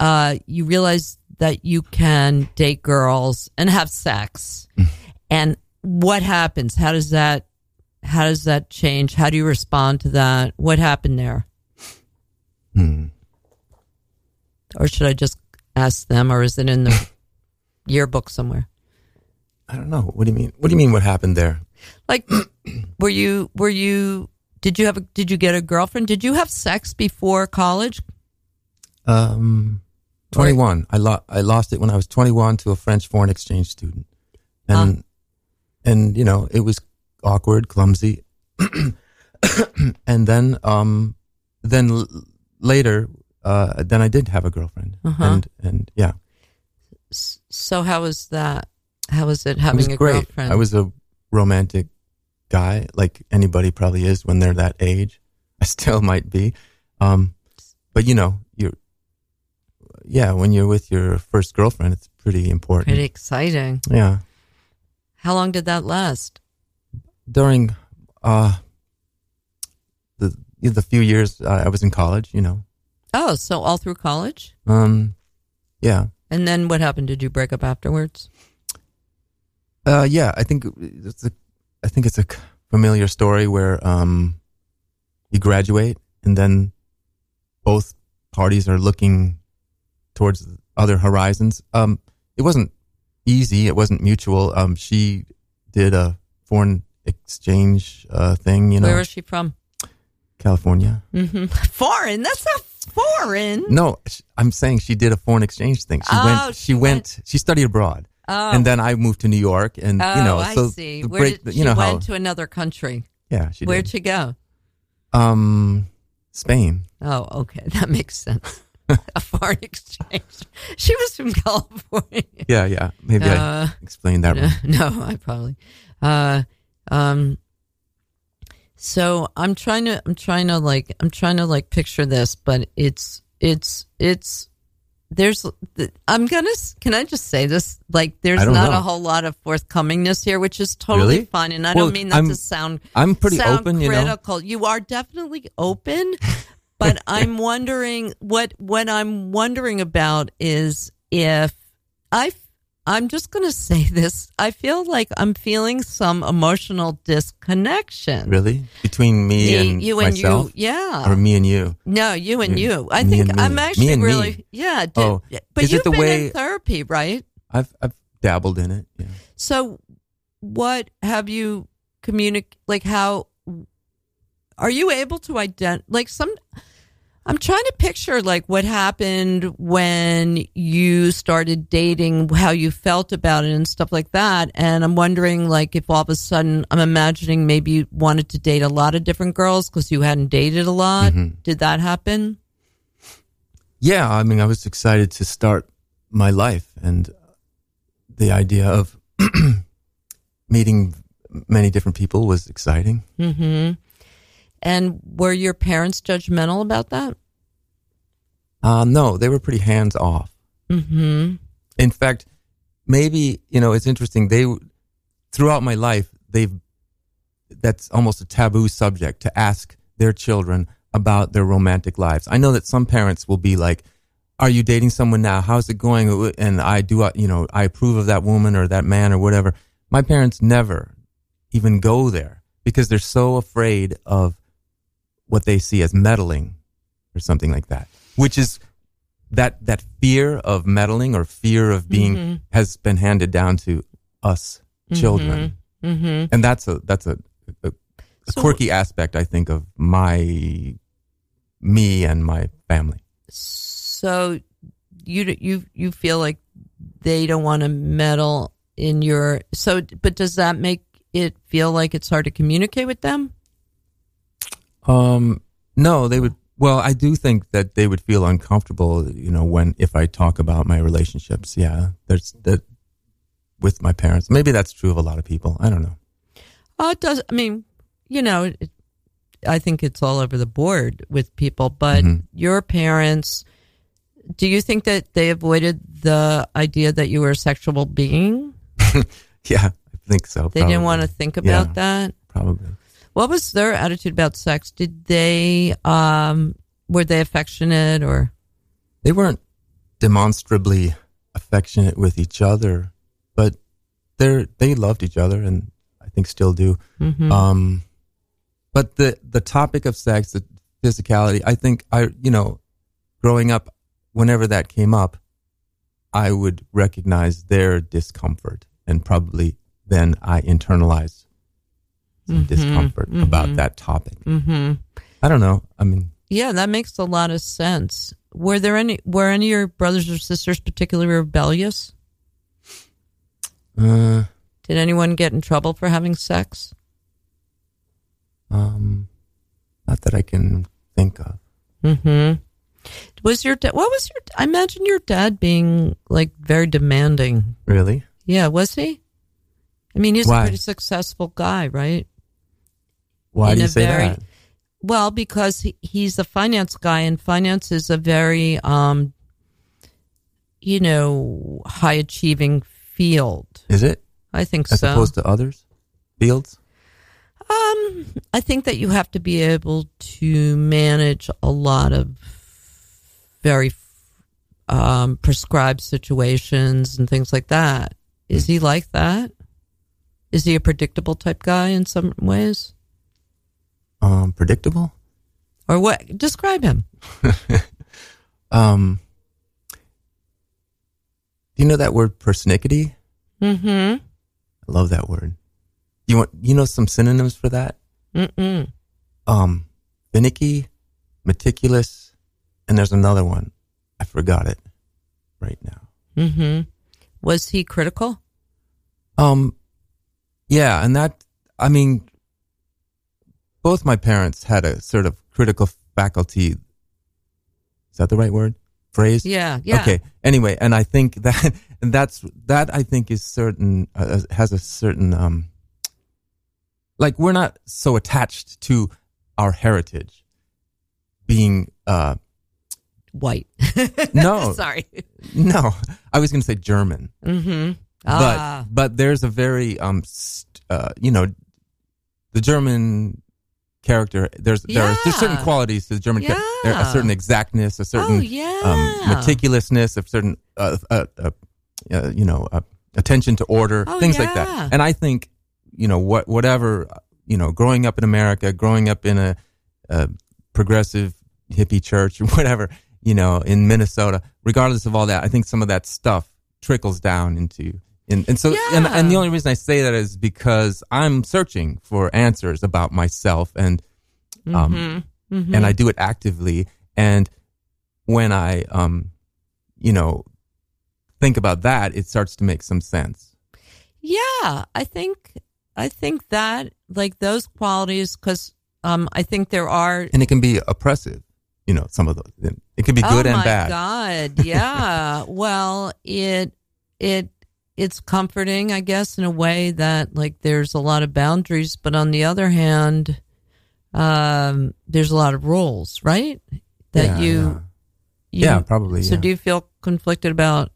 Uh, you realize that you can date girls and have sex, and what happens? How does that how does that change? How do you respond to that? What happened there? Hmm. Or should I just ask them, or is it in the yearbook somewhere? I don't know. What do you mean? What do you mean? What happened there? Like, were you were you did you have a, did you get a girlfriend? Did you have sex before college? Um, twenty one. I lost. I lost it when I was twenty one to a French foreign exchange student, and and you know it was awkward, clumsy, and then um, then l- later, uh, then I did have a girlfriend, Uh-huh. and and yeah, So how was that? How was it having it was a great. girlfriend? I was a romantic guy, like anybody probably is when they're that age. I still might be. Um, but you know, yeah, when you're with your first girlfriend, it's pretty important. pretty exciting. Yeah. How long did that last? During, uh, the, the few years uh, I was in college, you know, Oh, so all through college? um, yeah. And then what happened? Did you break up afterwards? Uh, yeah, I think it's a, I think it's a familiar story where um, you graduate and then both parties are looking towards other horizons. Um, it wasn't easy. It wasn't mutual. Um, she did a foreign exchange uh, thing. You know, Where was she from? California. hmm Foreign? That's not foreign. No, I'm saying she did a foreign exchange thing. She Oh, went. she She went, She studied abroad, Oh, and then I moved to New York, and oh you know, I so see. Where break- did, you she know went how. to another country. yeah, she Where'd did. she go? Um, Spain. Oh, okay. That makes sense. a foreign exchange. She was from California. Yeah, yeah. Maybe I Uh, explained that no, wrong. no, I probably. Uh, um, so I'm trying to, I'm trying to like, I'm trying to like picture this, but it's, it's, it's, there's, I'm gonna, can I just say this? Like, there's don't know. a whole lot of forthcomingness here, which is totally Really? fine. And I Well, don't mean that I'm- to sound, I'm pretty sound open, you know. critical. You are definitely open, but I'm wondering what what I'm wondering about is if I I'm just going to say this. I feel like I'm feeling some emotional disconnection. Really? Between me and you and myself? you, yeah. Or me and you? no, you and You- you. I me think. I'm actually and me. really, yeah. Did, Oh, but is you've the been way- in therapy, right? I've I've dabbled in it. Yeah. So, what have you communicate? Like, how are you able to identify? Like, some. I'm trying to picture like what happened when you started dating, how you felt about it and stuff like that. And I'm wondering like if all of a sudden I'm imagining maybe you wanted to date a lot of different girls because you hadn't dated a lot. Mm-hmm. Did that happen? Yeah, I mean, I was excited to start my life, and the idea of meeting many different people was exciting. Mm-hmm. And were your parents judgmental about that? Uh, no, they were pretty hands off. Mm-hmm. In fact, maybe you know it's interesting. They throughout my life, they've that's almost a taboo subject to ask their children about their romantic lives. I know that some parents will be like, "Are you dating someone now? How's it going?" And I do, uh, you know, I approve of that woman or that man or whatever. My parents never even go there because they're so afraid of what they see as meddling or something like that, which is that that fear of meddling or fear of being has been handed down to us children, Mm-hmm. and that's a that's a, a, a So- quirky aspect I think of my me and my family. So you you you feel like they don't want to meddle in your so but does that make it feel like it's hard to communicate with them? Um, no, they would. Well, I do think that they would feel uncomfortable, you know, when if I talk about my relationships. Yeah, there's that with my parents. Maybe that's true of a lot of people. I don't know. Oh, it does. I mean, you know, it, I think it's all over the board with people. But Mhm. your parents, do you think that they avoided the idea that you were a sexual being? Yeah, I think so. They didn't want to think about Yeah. that. Probably. What was their attitude about sex? Did they um were they affectionate or They weren't demonstrably affectionate with each other, but they're they loved each other, and I think still do. Mhm. Um, but the the topic of sex, the physicality, I think I you know, growing up, whenever that came up, I would recognize their discomfort, and probably then I internalized Mhm, discomfort mhm. about that topic. Mhm. I don't know. I mean, Yeah, that makes a lot of sense. Were there any were any of your brothers or sisters particularly rebellious? uh, Did anyone get in trouble for having sex? um, not that I can think of. Mhm. Was your dad? What was your? I imagine your dad being like very demanding. Really? Yeah, was he? I mean, he's Why? a pretty successful guy, right? Why do you say very- that? Well, because he, he's a finance guy, and finance is a very, um, you know, high achieving field. Is it I think as so. As opposed to others fields? Um, I think that you have to be able to manage a lot of very um, prescribed situations and things like that. Is he like that? Is he a predictable type guy in some ways, Um, predictable. or what? Describe him. Um, do you know that word persnickety? Mm-hmm. I love that word. You want you know some synonyms for that? Mm-mm. Um, finicky, meticulous, and there's another one. I forgot it right now. Mm-hmm. Was he critical? Um, yeah, and that I mean, both my parents had a sort of critical faculty. Is that the right word? Phrase? Yeah. Yeah. Okay. Anyway, and I think that and that's that I think is certain uh, has a certain um like we're not so attached to our heritage being uh White. no Sorry. no I was going to say German Mm-hmm. but Ah. but there's a very um st- uh you know the German character there's there are, there's certain qualities to the German character there a certain exactness a certain oh yeah. um, meticulousness, a certain, uh, uh, uh, uh, you know, uh, attention to order, Oh, things like that. And I think, you know, what, whatever, you know, growing up in America, growing up in a, a progressive hippie church or whatever, you know, in Minnesota, regardless of all that, I think some of that stuff trickles down into, and, and so, and, and the only reason I say that is because I'm searching for answers about myself and, um, Mhm. Mhm. and I do it actively. And when I, um, you know, think about that, it starts to make some sense. Yeah, I think I think that like those qualities because um I think there are And it can be oppressive, you know, some of those. It can be good oh and my bad. God, yeah. well, it it it's comforting, I guess, in a way that like there's a lot of boundaries, but on the other hand, um, there's a lot of rules, right? That Yeah, you, yeah. you Yeah, probably, So yeah. do you feel conflicted about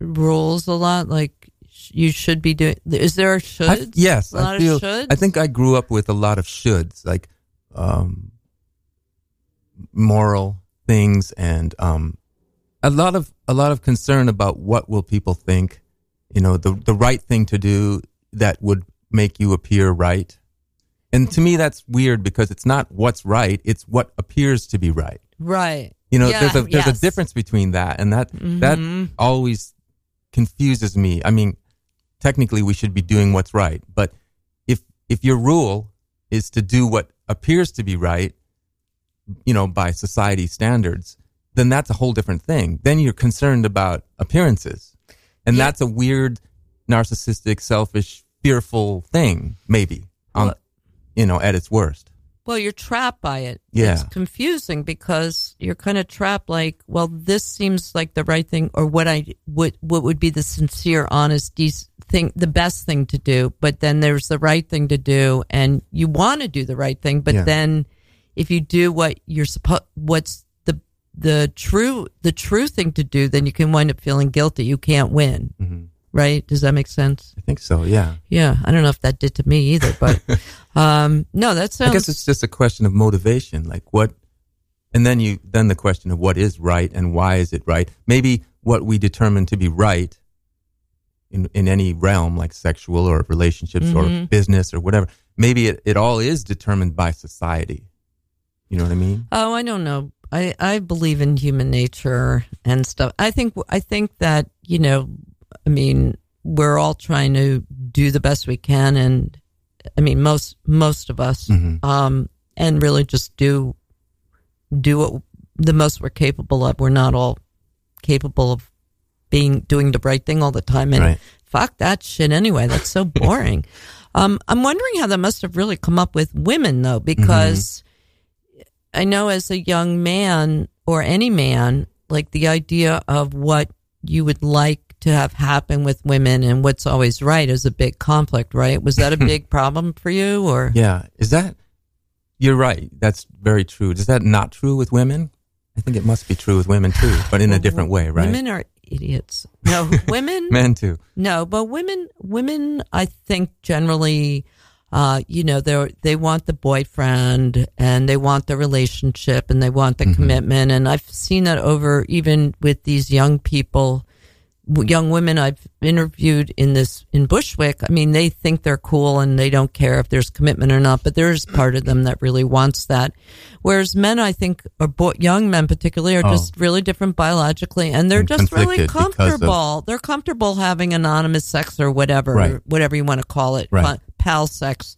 rules a lot? Like you should be doing? Is there a should? I, yes, a lot I feel. of shoulds. I think I grew up with a lot of shoulds, like um, moral things, and um, a lot of a lot of concern about what will people think. You know, the the right thing to do that would make you appear right. And to me, that's weird because it's not what's right; it's what appears to be right. right. You know, Yeah, there's a there's yes. a difference between that, and that that Mhm. always confuses me. I mean, technically, we should be doing what's right, but if if your rule is to do what appears to be right, you know, by society standards, then that's a whole different thing. Then you're concerned about appearances, and Yeah. that's a weird, narcissistic, selfish, fearful thing, maybe. Um, Well- you know, at its worst. Well, you're trapped by it. Yeah. It's confusing because you're kind of trapped like, well, this seems like the right thing or what I what what would be the sincere, honest dec- thing, the best thing to do, but then there's the right thing to do and you want to do the right thing, but Yeah. then if you do what you're supposed what's the true the true thing to do, then you can wind up feeling guilty. You can't win. Mhm. Right? Does that make sense? I think so. Yeah. Yeah, I don't know if that did to me either, but um no, that sounds I guess it's just a question of motivation, like what, and then you then the question of what is right and why is it right. Maybe what we determine to be right in in any realm, like sexual or relationships or Mhm. business or whatever. Maybe it, it all is determined by society. You know what I mean? Oh, I don't know. I, I believe in human nature and stuff. I think I think that you know, I mean, we're all trying to do the best we can, and I mean, most most of us, Mhm. um, and really just do do what the most we're capable of. We're not all capable of being doing the right thing all the time, and Right. fuck that shit anyway. That's so boring. um, I'm wondering how that must have really come up with women though, because I know as a young man, or any man, like the idea of what you would like to have happen with women and what's always right is a big conflict, right? Was that a big problem for you or? Yeah. Is that, you're right. That's very true. Is that not true with women? I think it must be true with women too, but in a different way, right? Women are idiots. No, women. Men too. No, but women, women, I think generally, uh, you know, they they want the boyfriend and they want the relationship and they want the commitment. And I've seen that over even with these young people, young women I've interviewed in this in Bushwick. I mean, they think they're cool and they don't care if there's commitment or not. But there's part of them that really wants that. Whereas men, I think, or bo- young men particularly, are Oh. just really different biologically, and they're And just really because of- comfortable. They're comfortable having anonymous sex or whatever, Right. whatever you want to call it, Right. Pal sex.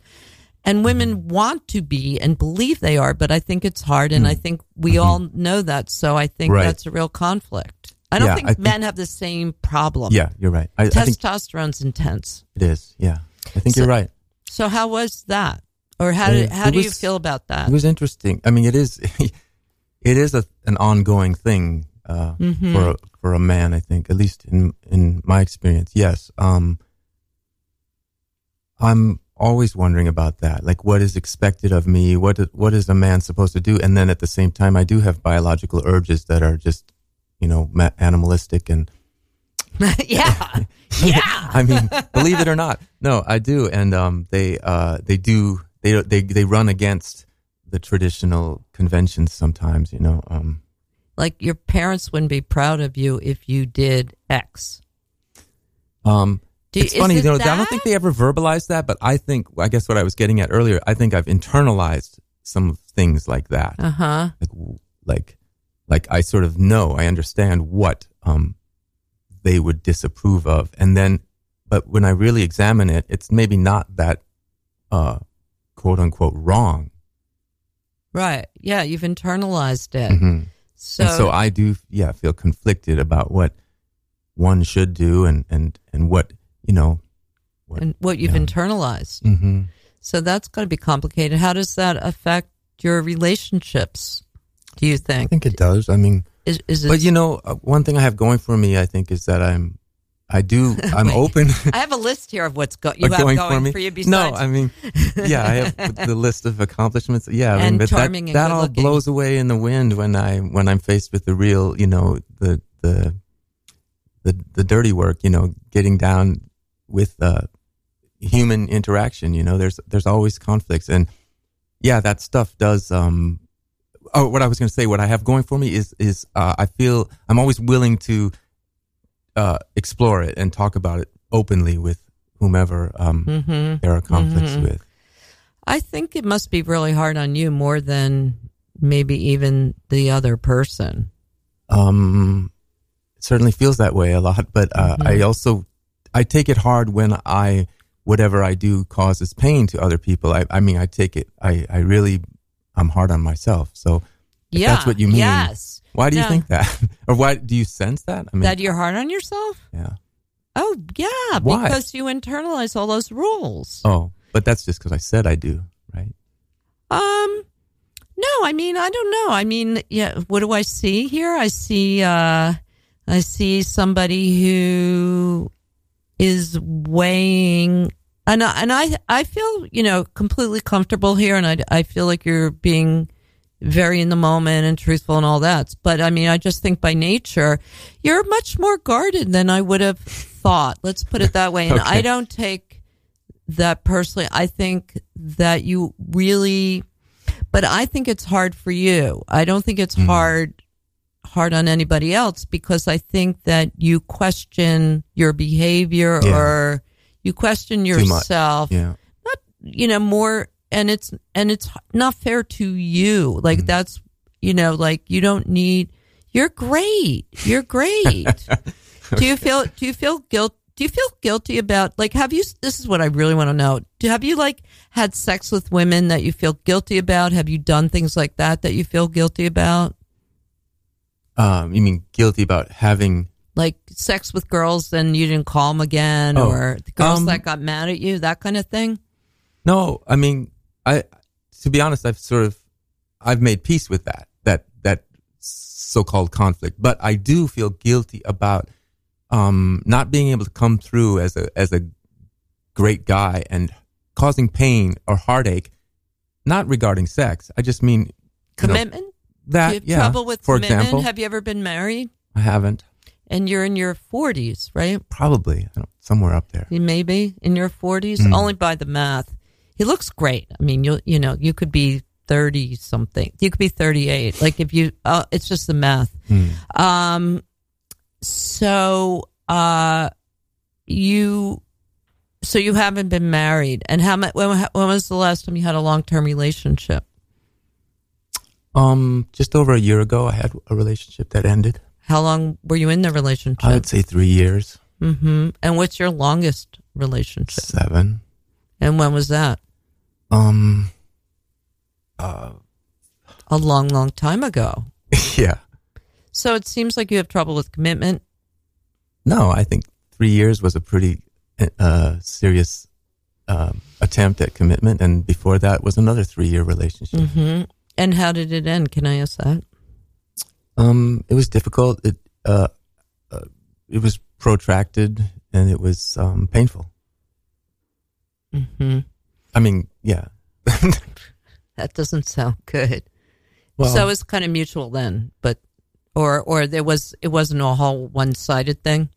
And women want to be and believe they are, but I think it's hard, and I think we all know that. So I think Mm. Mm-hmm. Right. that's a real conflict. I don't Yeah, think I think- men have the same problem. Yeah, you're right. I, I think testosterone's intense. it is. Yeah. I think So- you're right. So how was that, or how did, Uh, how do you feel about that? It was interesting. I mean, it is, it is a, an ongoing thing, uh, Mm-hmm. for, a, for a man, I think, at least in, in my experience. Yes. Um, I'm always wondering about that. Like, what is expected of me? What, what is a man supposed to do? And then at the same time, I do have biological urges that are just, you know, animalistic and, yeah, yeah. I mean, believe it or not, no, I do, and um, they uh, they do they they they run against the traditional conventions sometimes. You know, um, Like your parents wouldn't be proud of you if you did X. um, Do, it's funny, you know. I don't think they ever verbalized that, but I think I guess what I was getting at earlier. I think I've internalized some things like that, Uh huh. like like like I sort of know, I understand what um they would disapprove of, and then, but when I really examine it, it's maybe not that uh quote unquote wrong. Right. Yeah, you've internalized it. Mhm. So, and so I do, yeah, feel conflicted about what one should do and and and what you know. What, and what you've yeah. internalized. hmm So that's got to be complicated. How does that affect your relationships? Do you think? I think? it does. I mean, Is, is it? but you know, uh, one thing I have going for me, I think, is that I'm, I do, I'm open. I have a list here of what's go- you have going, going, for me. for you. Besides, no, I mean, yeah, I have the list of accomplishments. Yeah, I mean, And but that, and that all blows away in the wind when I when I'm faced with the real, you know, the the the the dirty work. You know, getting down with uh, human interaction. You know, there's there's always conflicts, and yeah, that stuff does. Um, oh, what I was going to say, what I have going for me is is uh, I feel I'm always willing to uh, explore it and talk about it openly with whomever um, hmm there are conflicts Mhm. with. I think it must be really hard on you more than maybe even the other person. Um, it certainly feels that way a lot, but uh, Mhm. I also I take it hard when I whatever I do causes pain to other people. I, I mean, I take it. I, I really I'm hard on myself. So yeah, that's what you mean. Yes. why do you think that, or why do you sense that? I mean, that you're hard on yourself? yeah. Oh, yeah, Why? because you internalize all those rules. Oh, but that's just because I said I do, right? Um, no, I mean, I don't know. I mean, yeah, what do I see here? I see, uh, I see somebody who is weighing, and I, and I, I feel, you know, completely comfortable here, and I, I feel like you're being very in the moment and truthful and all that. But I mean, I just think by nature, you're much more guarded than I would have thought. Let's put it that way. And I don't take that personally. I think that you really, but I think it's hard for you. I don't think it's mm-hmm. hard hard on anybody else because I think that you question your behavior Yeah. or you question yourself. Yeah. not you know more and it's and it's not fair to you. Like Mm. that's you know like you don't need you're great. You're great. Do you feel do you feel guilt do you feel guilty about like have you this is what i really want to know. Do have you like had sex with women that you feel guilty about? Have you done things like that that you feel guilty about Um, you mean guilty about having? like sex with girls and you didn't call them again Oh, or the girls um, that got mad at you that kind of thing No, I mean, I to be honest, I've sort of I've made peace with that. That that so-called conflict. But I do feel guilty about um, not being able to come through as a as a great guy and causing pain or heartache, not regarding sex. I just mean you know, Commitment? That you have yeah. trouble with for commitment? example, Have you ever been married? I haven't. And you're in your 40s, right? Probably somewhere up there. Maybe in your 40s, Mm. only by the math. He looks great. I mean, you you know, you could be 30 something. You could be 38. Like if you uh, it's just the math. Hmm. Um so uh you so you haven't been married. And how much when, when was the last time you had a long-term relationship? Um, just over a year ago, I had a relationship that ended. How long were you in the relationship? I would say three years, Mm-hmm. And what's your longest relationship? seven. And when was that? Um, uh, A long, long time ago. yeah. So it seems like you have trouble with commitment. No, I think three years was a pretty uh, serious um attempt at commitment, and before that was another three-year relationship. hmm And how did it end? Can I ask that? Um, it was difficult. It uh, uh, it was protracted, and it was um, painful. hmm I mean, yeah. That doesn't sound good. Well, so it's kind of mutual then, but or or there was it wasn't a whole one sided thing.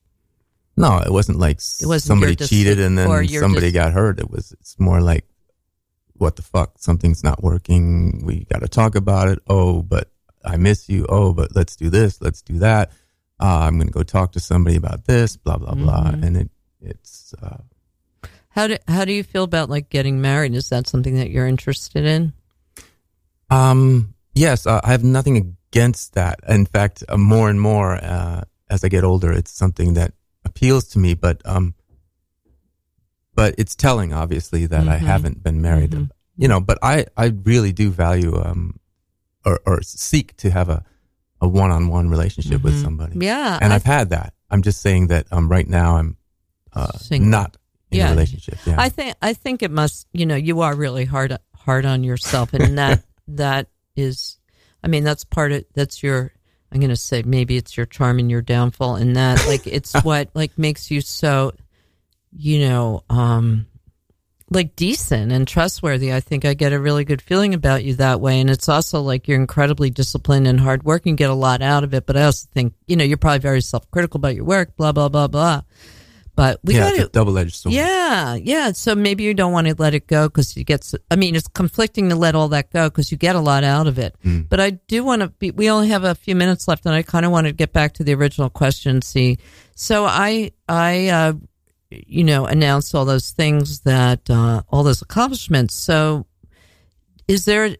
no, it wasn't like It wasn't somebody dis- cheated and then somebody dis- got hurt. It was. It's more like, what the fuck? Something's not working. We got to talk about it. Oh, but I miss you. Oh, but let's do this. Let's do that. Uh, I'm going to go talk to somebody about this. Blah blah blah. Mhm. And it it's. Uh, How do how do you feel about like getting married? Is that something that you're interested in? Um, yes, uh, I have nothing against that. In fact, uh, more and more uh, as I get older, it's something that appeals to me. But um, but it's telling, obviously, that I Mhm. haven't been married. Mhm. You know, but I I really do value um, or or seek to have a a one on one relationship with Mhm. somebody. Yeah, and I- I've had that. I'm just saying that um, right now I'm uh, not in Yeah. a relationship. Yeah. I think I think it must. You know, you are really hard hard on yourself, and that that is. I mean, that's part of that's your. I'm going to say maybe it's your charm and your downfall, and that like it's what like makes you so, you know, um, like decent and trustworthy. I think I get a really good feeling about you that way, and it's also like you're incredibly disciplined and hardworking, get a lot out of it. But I also think you know you're probably very self critical about your work, blah blah blah blah. But we yeah, got to a double edged sword. yeah, yeah. So maybe you don't want to let it go because you get. I mean, it's conflicting to let all that go because you get a lot out of it. Mm. But I do want to be. We only have a few minutes left, and I kind of want to get back to the original question. See, so I, I, uh, you know, announced all those things that uh, all those accomplishments. So, is there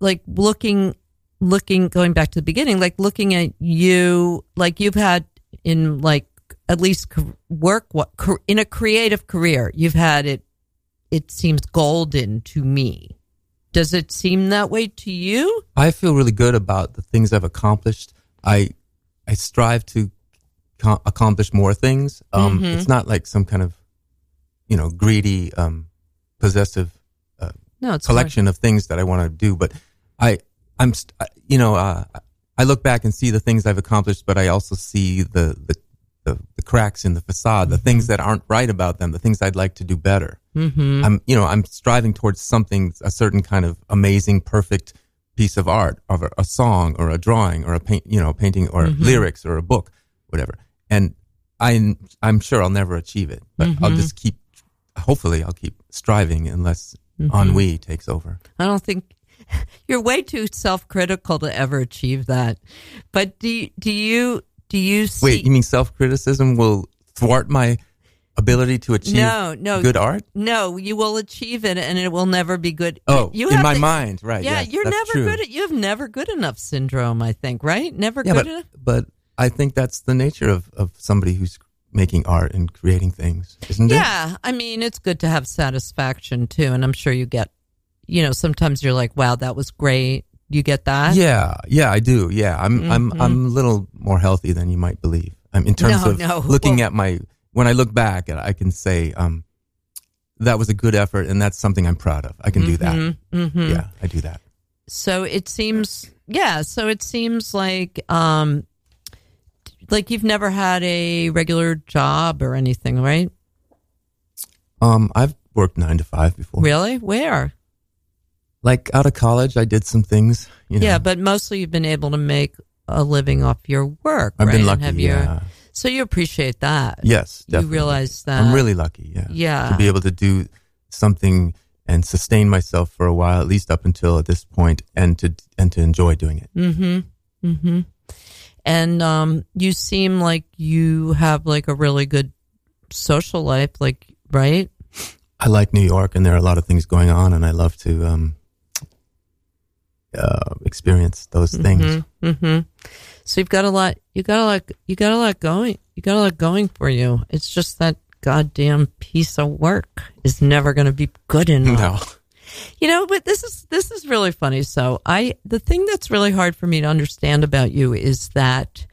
like looking, looking, going back to the beginning, like looking at you, like you've had in like at least work what in a creative career you've had it it seems golden to me does it seem that way to you I feel really good about the things I've accomplished. I I strive to co- accomplish more things. Um, Mhm. It's not like some kind of you know greedy, um, possessive no it's collection of things that I want to do. But I I'm st- I- you know uh, I look back and see the things I've accomplished, but I also see the the the, the cracks in the facade, the things that aren't right about them, the things I'd like to do better. mm-hmm. I'm, you know, I'm striving towards something, a certain kind of amazing, perfect piece of art, of a, a song or a drawing or a paint, you know, painting or Mhm. lyrics or a book, whatever. And I'm, I'm sure I'll never achieve it, but I'll Mhm. just keep, hopefully I'll keep striving unless Mhm. ennui takes over. i don't think you're way too self-critical to ever achieve that but do you, do you do you see Wait, you mean self-criticism will thwart my ability to achieve no no good art? no you will achieve it and it will never be good Oh, you in my to- mind, right. yeah yes, you're never true. good at you have never good enough syndrome i think right never yeah, good but, enough but I think that's the nature of, of somebody who's making art and creating things, isn't it? Yeah, I mean, it's good to have satisfaction too, and I'm sure you get, you know, sometimes you're like, "Wow, that was great." You get that? Yeah, yeah, I do. Yeah, I'm Mhm. I'm I'm a little more healthy than you might believe. I'm in terms No, of no. looking Well- at my when I look back, I can say um, that was a good effort, and that's something I'm proud of. I can do that. hmm Yeah, I do that. So it seems yeah, so it seems like um like you've never had a regular job or anything, right? Um, I've worked nine to five before. Really? Where? Like out of college, I did some things. You know. Yeah, but mostly you've been able to make a living off your work. I've right? been lucky. have your- so you appreciate that. Yes, You realize that. I'm really lucky. Yeah. Yeah. To be able to do something and sustain myself for a while, at least up until at this point, and to and to enjoy doing it. Mm-hmm. Mm-hmm. And um, you seem like you have like a really good social life, like right? I like New York, and there are a lot of things going on, and I love to um, uh, experience those things. Mm-hmm. So you've got a lot. You got a lot. You got a lot going. You got a lot going for you. It's just that goddamn piece of work is never going to be good enough. No. You know, but this is this is really funny. So I the thing that's really hard for me to understand about you is that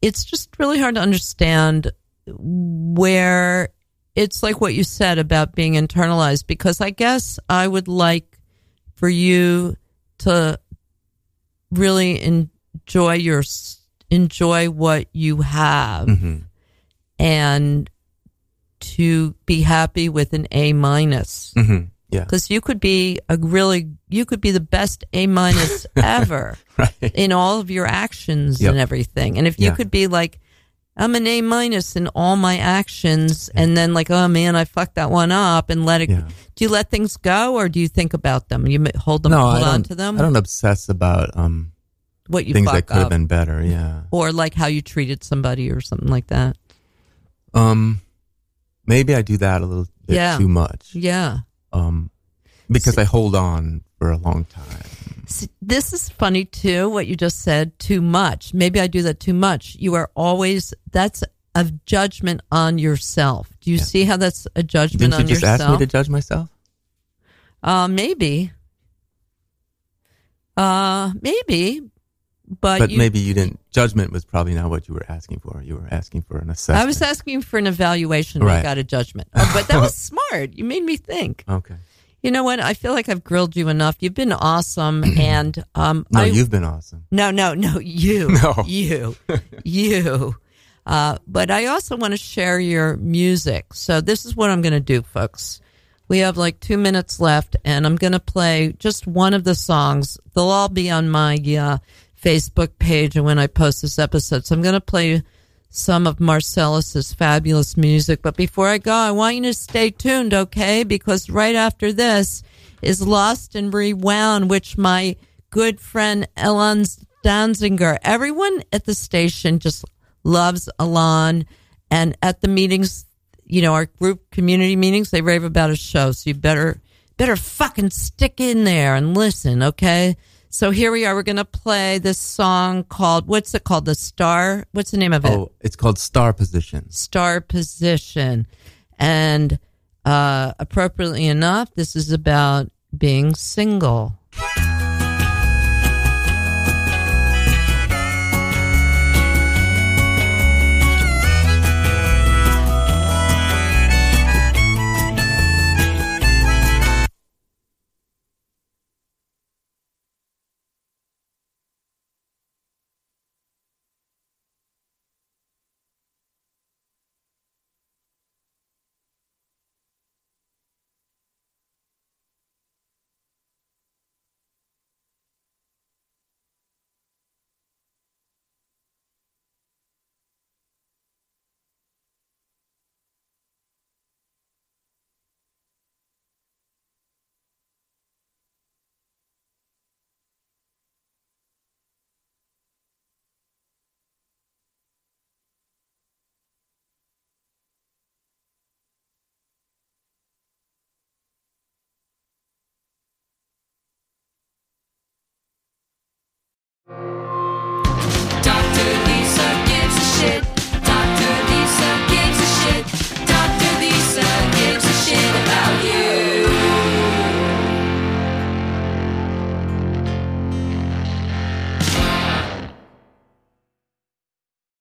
it's just really hard to understand where it's like what you said about being internalized because I guess I would like for you to really enjoy your enjoy what you have hmm and to be happy with an A minus. Hmm Yeah. because you could be a really you could be the best A minus ever Right. in all of your actions Yep. and everything. And if you Yeah. could be like, I'm an A minus in all my actions, and then like, oh man, I fucked that one up, and let it. Yeah. Do you let things go, or do you think about them? You hold them, No, hold on to them. I don't obsess about um, what you things that could have been better. Yeah. or like how you treated somebody, or something like that. Um, maybe I do that a little bit Yeah. too much. Yeah. Um, because I hold on for a long time. See, this is funny too. What you just said, too much. Maybe I do that too much. You are always that's a judgment on yourself. Do you Yeah. see how that's a judgment Didn't on you just yourself? ask me to judge myself? Uh, maybe. Uh, maybe. But, But you, maybe you didn't. Judgment was probably not what you were asking for. You were asking for an assessment. I was asking for an evaluation. and I got a judgment. Oh, but that was smart. You made me think. Okay. You know what? I feel like I've grilled you enough. You've been awesome, and um, No, I, you've been awesome. no, no, no, you, No. you, you. Uh, but I also want to share your music. So this is what I'm going to do, folks. We have like two minutes left, and I'm going to play just one of the songs. They'll all be on my uh, Facebook page and when I post this episode. So I'm going to play some of Marcellus's fabulous music. But before I go, I want you to stay tuned, okay? Because right after this is Lost and Rewound, which my good friend Alon Danziger, everyone at the station just loves Alon. And at the meetings, you know, our group community meetings, they rave about his show. So you better, better fucking stick in there and listen, okay? So here we are. We're going to play this song called, what's it called? The Star? What's the name of it? Oh, it's called star position. star position. And uh, appropriately enough, this is about being single.